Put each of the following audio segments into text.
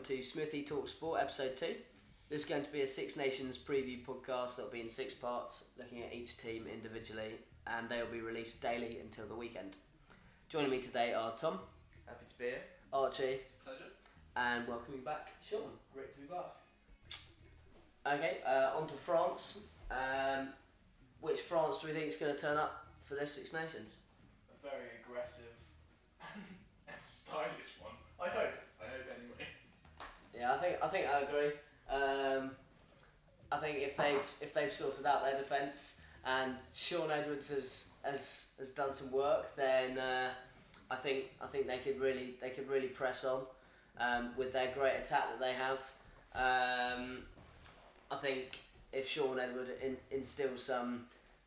welcome to Smithy Talk Sport episode 2. This is going to be a Six Nations preview podcast that will be in six parts, looking at each team individually, and they will be released daily until the weekend. Joining me today are Tom, Happy to be here. Archie, It's a Pleasure. and welcoming back Sean. Great to be back. Okay, uh, on to France. Um, which France do we think is going to turn up for this Six Nations? A very aggressive and stylish one. I hope. Yeah, I think I think I agree. Um, I think if they've if they've sorted out their defence and Shaun Edwards has has, has done some work, then uh, I think I think they could really they could really press on um, with their great attack that they have. Um, I think if Shaun Edward in, instills some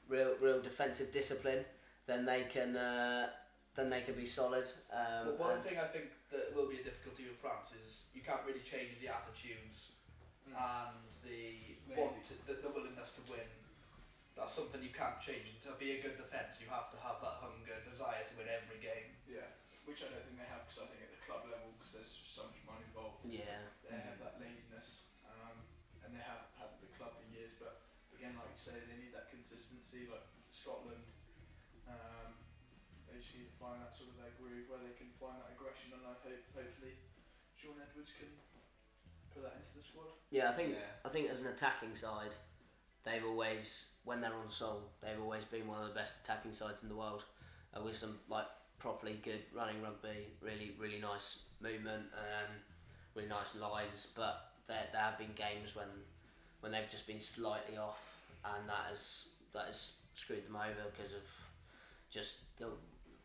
real real defensive discipline, then they can uh, then they can be solid. Um, But one thing I think that will be a difficulty with France is you can't really change the attitudes and the Maybe. want to, the, the willingness to win. That's something you can't change. And to be a good defence, you have to have that hunger, desire to win every game. Yeah, which I don't think they have because I think at the club level, because there's just so much money involved, yeah. they have that laziness, um, and they have had the club for years. But again, like you say, they need that consistency. Like Scotland, um, they just need to find that sort of their groove where they can find that aggression, and I hope hopefully Shaun Edwards can put that into the squad. Yeah, I think Yeah. I think as an attacking side, they've always when they're on Sol, they've always been one of the best attacking sides in the world, uh, with some like properly good running rugby, really really nice movement, um, really nice lines. But there there have been games when when they've just been slightly off, and that has that has screwed them over because of just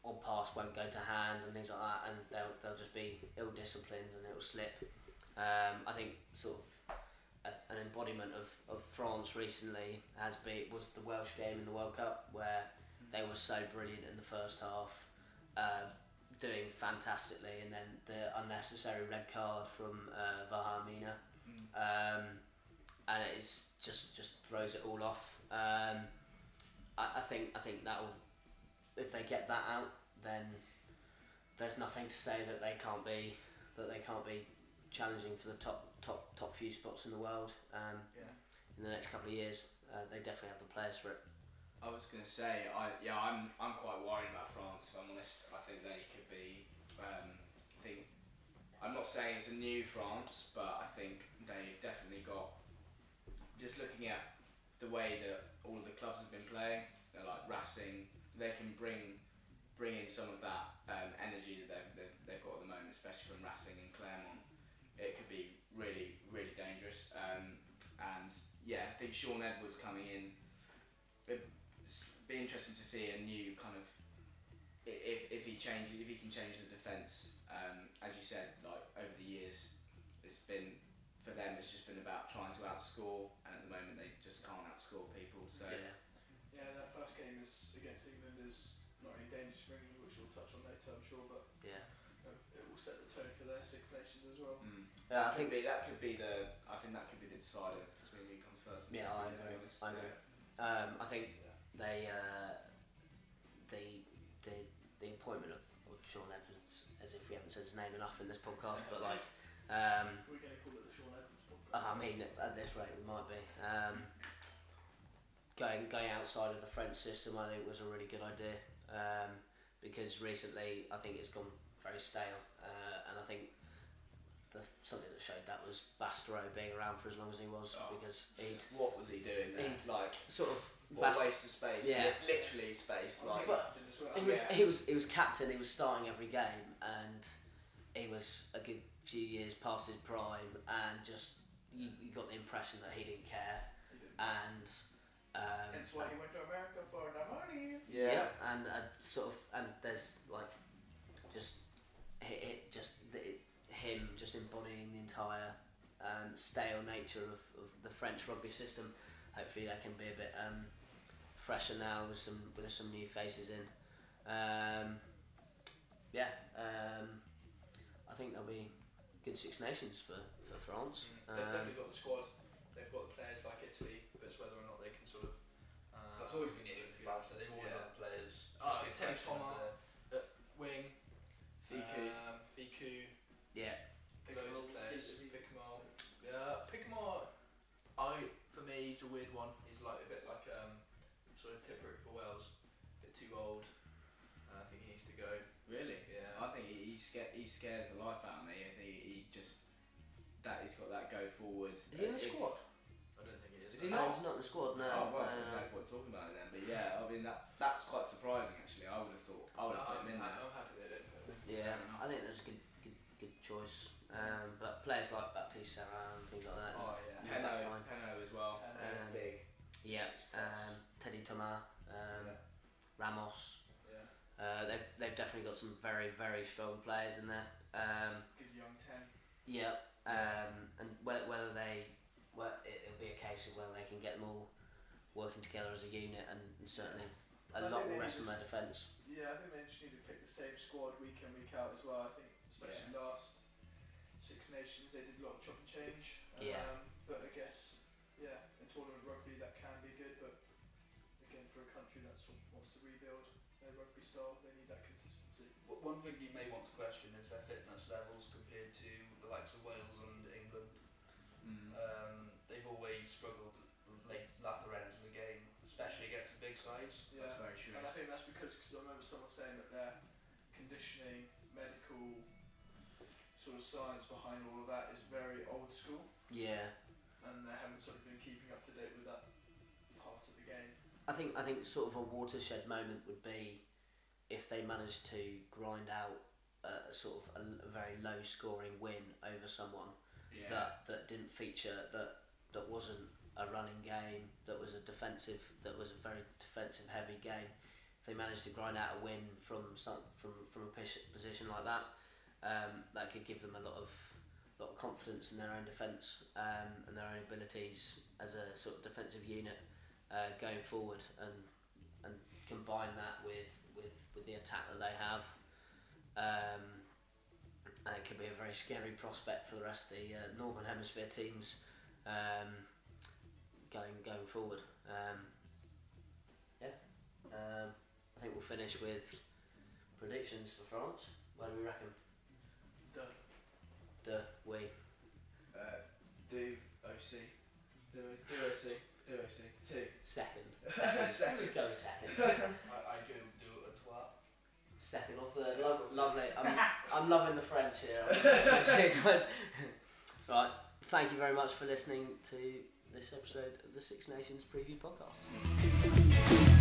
know, pass won't go to hand and things like that, and they'll they'll just be ill disciplined and it'll slip. Um, I think sort of a, an embodiment of, of France recently has been was the Welsh game in the World Cup where they were so brilliant in the first half, uh, doing fantastically, and then the unnecessary red card from uh, Vahaamahina, um, and it is just just throws it all off. Um, I, I think I think that will if they get that out, then there's nothing to say that they can't be that they can't be challenging for the top top top few spots in the world um, Yeah. in the next couple of years. Uh, they definitely have the players for it. I was going to say, I yeah, I'm I'm quite worried about France. If I'm honest, I think they could be. Um, I think I'm not saying it's a new France, but I think they definitely got. Just looking at the way that all of the clubs have been playing, they're like Racing. They can bring bring in some of that um, energy that they've, they've, they've got at the moment, especially from Racing and Clermont. It could be really really dangerous. Um, and yeah, I think Shaun Edwards coming in. It'd be interesting to see a new kind of if, if he changes if he can change the defence. Um, as you said, like over the years, it's been for them. It's just been about trying to outscore, and at the moment they just can't outscore people. So yeah. Yeah, that first game is against England is not only dangerous for England, which we'll touch on later, I'm sure, but Yeah. uh, it will set the tone for their Six Nations as well. mm. Yeah, I think be that could be the I think that could be the decider between who comes first. And Yeah, second, I to be agree. I agree. um, I think they uh, the the the appointment of, of Shaun Edwards, as if we haven't said his name enough in this podcast, but like. Um, We're going to call it the Shaun Edwards podcast. I mean, at at this rate, we might be. Um, going going outside of the French system, I think, was a really good idea um, because recently I think it's gone very stale, uh, and I think the, something that showed that was Bastareaud being around for as long as he was Oh. because he'd What was he doing there? He'd- like sort of what Bas- a waste of space. Yeah. Li- literally space. Was Like a captain well. he was Yeah. he was he was captain. He was starting every game, and he was a good few years past his prime, and just you, you got the impression that he didn't care, He didn't. and. Um, That's why he went to America for the monies. Yeah. and uh, sort of, and there's like, just, it, it just the, it, him just embodying the entire um, stale nature of, of the French rugby system. Hopefully, they can be a bit um, fresher now with some with some new faces in. Um, yeah, um, I think there'll be good Six Nations for, for France. Mm. They've Um, definitely got the squad. They've got players like Italy, but it's whether or not they can sort of. Um, That's always been the issue Fast, So they've always yeah. had players. Oh, Teddy Thomas wing. Fickou. Um, Fickou. Yeah. Loads of players. Yeah, I for me, he's a weird one. He's like a bit like um, sort of tipper for Wales. A bit too old. Uh, I think he needs to go. Really? Yeah. I think he, he, sca- he scares the life out of me. I think he just that he's got that go forward. Is he in the squad? Is. Is he no, not? he's not in the squad. No. Oh well, there's no point talking about it then. But yeah, I mean that that's quite surprising actually. I would have thought I would have put him in I'm, there. I'm happy they didn't put him in. yeah, I think that's a good, good, good choice. Um, but players like Baptiste Serin and things like that. Oh yeah. Yeah. Penaud. Penaud as well. Penaud. He's Um, big. Yeah, um, Teddy Thomas, um, Yeah. Ramos. Yeah. Uh, they've, they've definitely got some very, very strong players in there. Um, Good young ten. yeah, um, and whe- whether they, well, it, it'll be a case of whether they can get them all working together as a unit, and, and certainly a I lot think will rest on their defence. Yeah, I think they just need to pick the same squad week in week out as well. I think especially last Six Nations they did a lot of chop and change. Um, Yeah. But I guess yeah, in tournament rugby that can be good, but again for a country that sort of wants to rebuild their rugby style, they need that consistency. One thing you may want to question is their fitness levels compared to the likes of Wales and England. Mm. Um, they've always struggled late latter ends of the game, especially against the big sides. Yeah. That's very true. And I think that's because cause I remember someone saying that their conditioning, medical sort of science behind all of that is very old school, Yeah, and they haven't sort of been keeping up to date with that part of the game. I think I think sort of a watershed moment would be if they managed to grind out a sort of a, a very low scoring win over someone Yeah. that that didn't feature that that wasn't a running game that was a defensive that was a very defensive heavy game. If they managed to grind out a win from some from from a position like that um, that could give them a lot of lot of confidence in their own defence um, and their own abilities as a sort of defensive unit uh, going forward and and combine that with with with the attack that they have. Um, and it could be a very scary prospect for the rest of the uh, Northern Hemisphere teams. Um, going going forward. Um, yeah, um, I think we'll finish with predictions for France. What do we reckon? Done. The we Uh, do OC. Do, do OC. Do OC. Two. second. Second. Let's go second. I, I go do a twat. second or third. Lo- lovely. I'm, I'm loving the French here. I'm loving the French here, guys. right. Thank you very much for listening to this episode of the Six Nations Preview Podcast.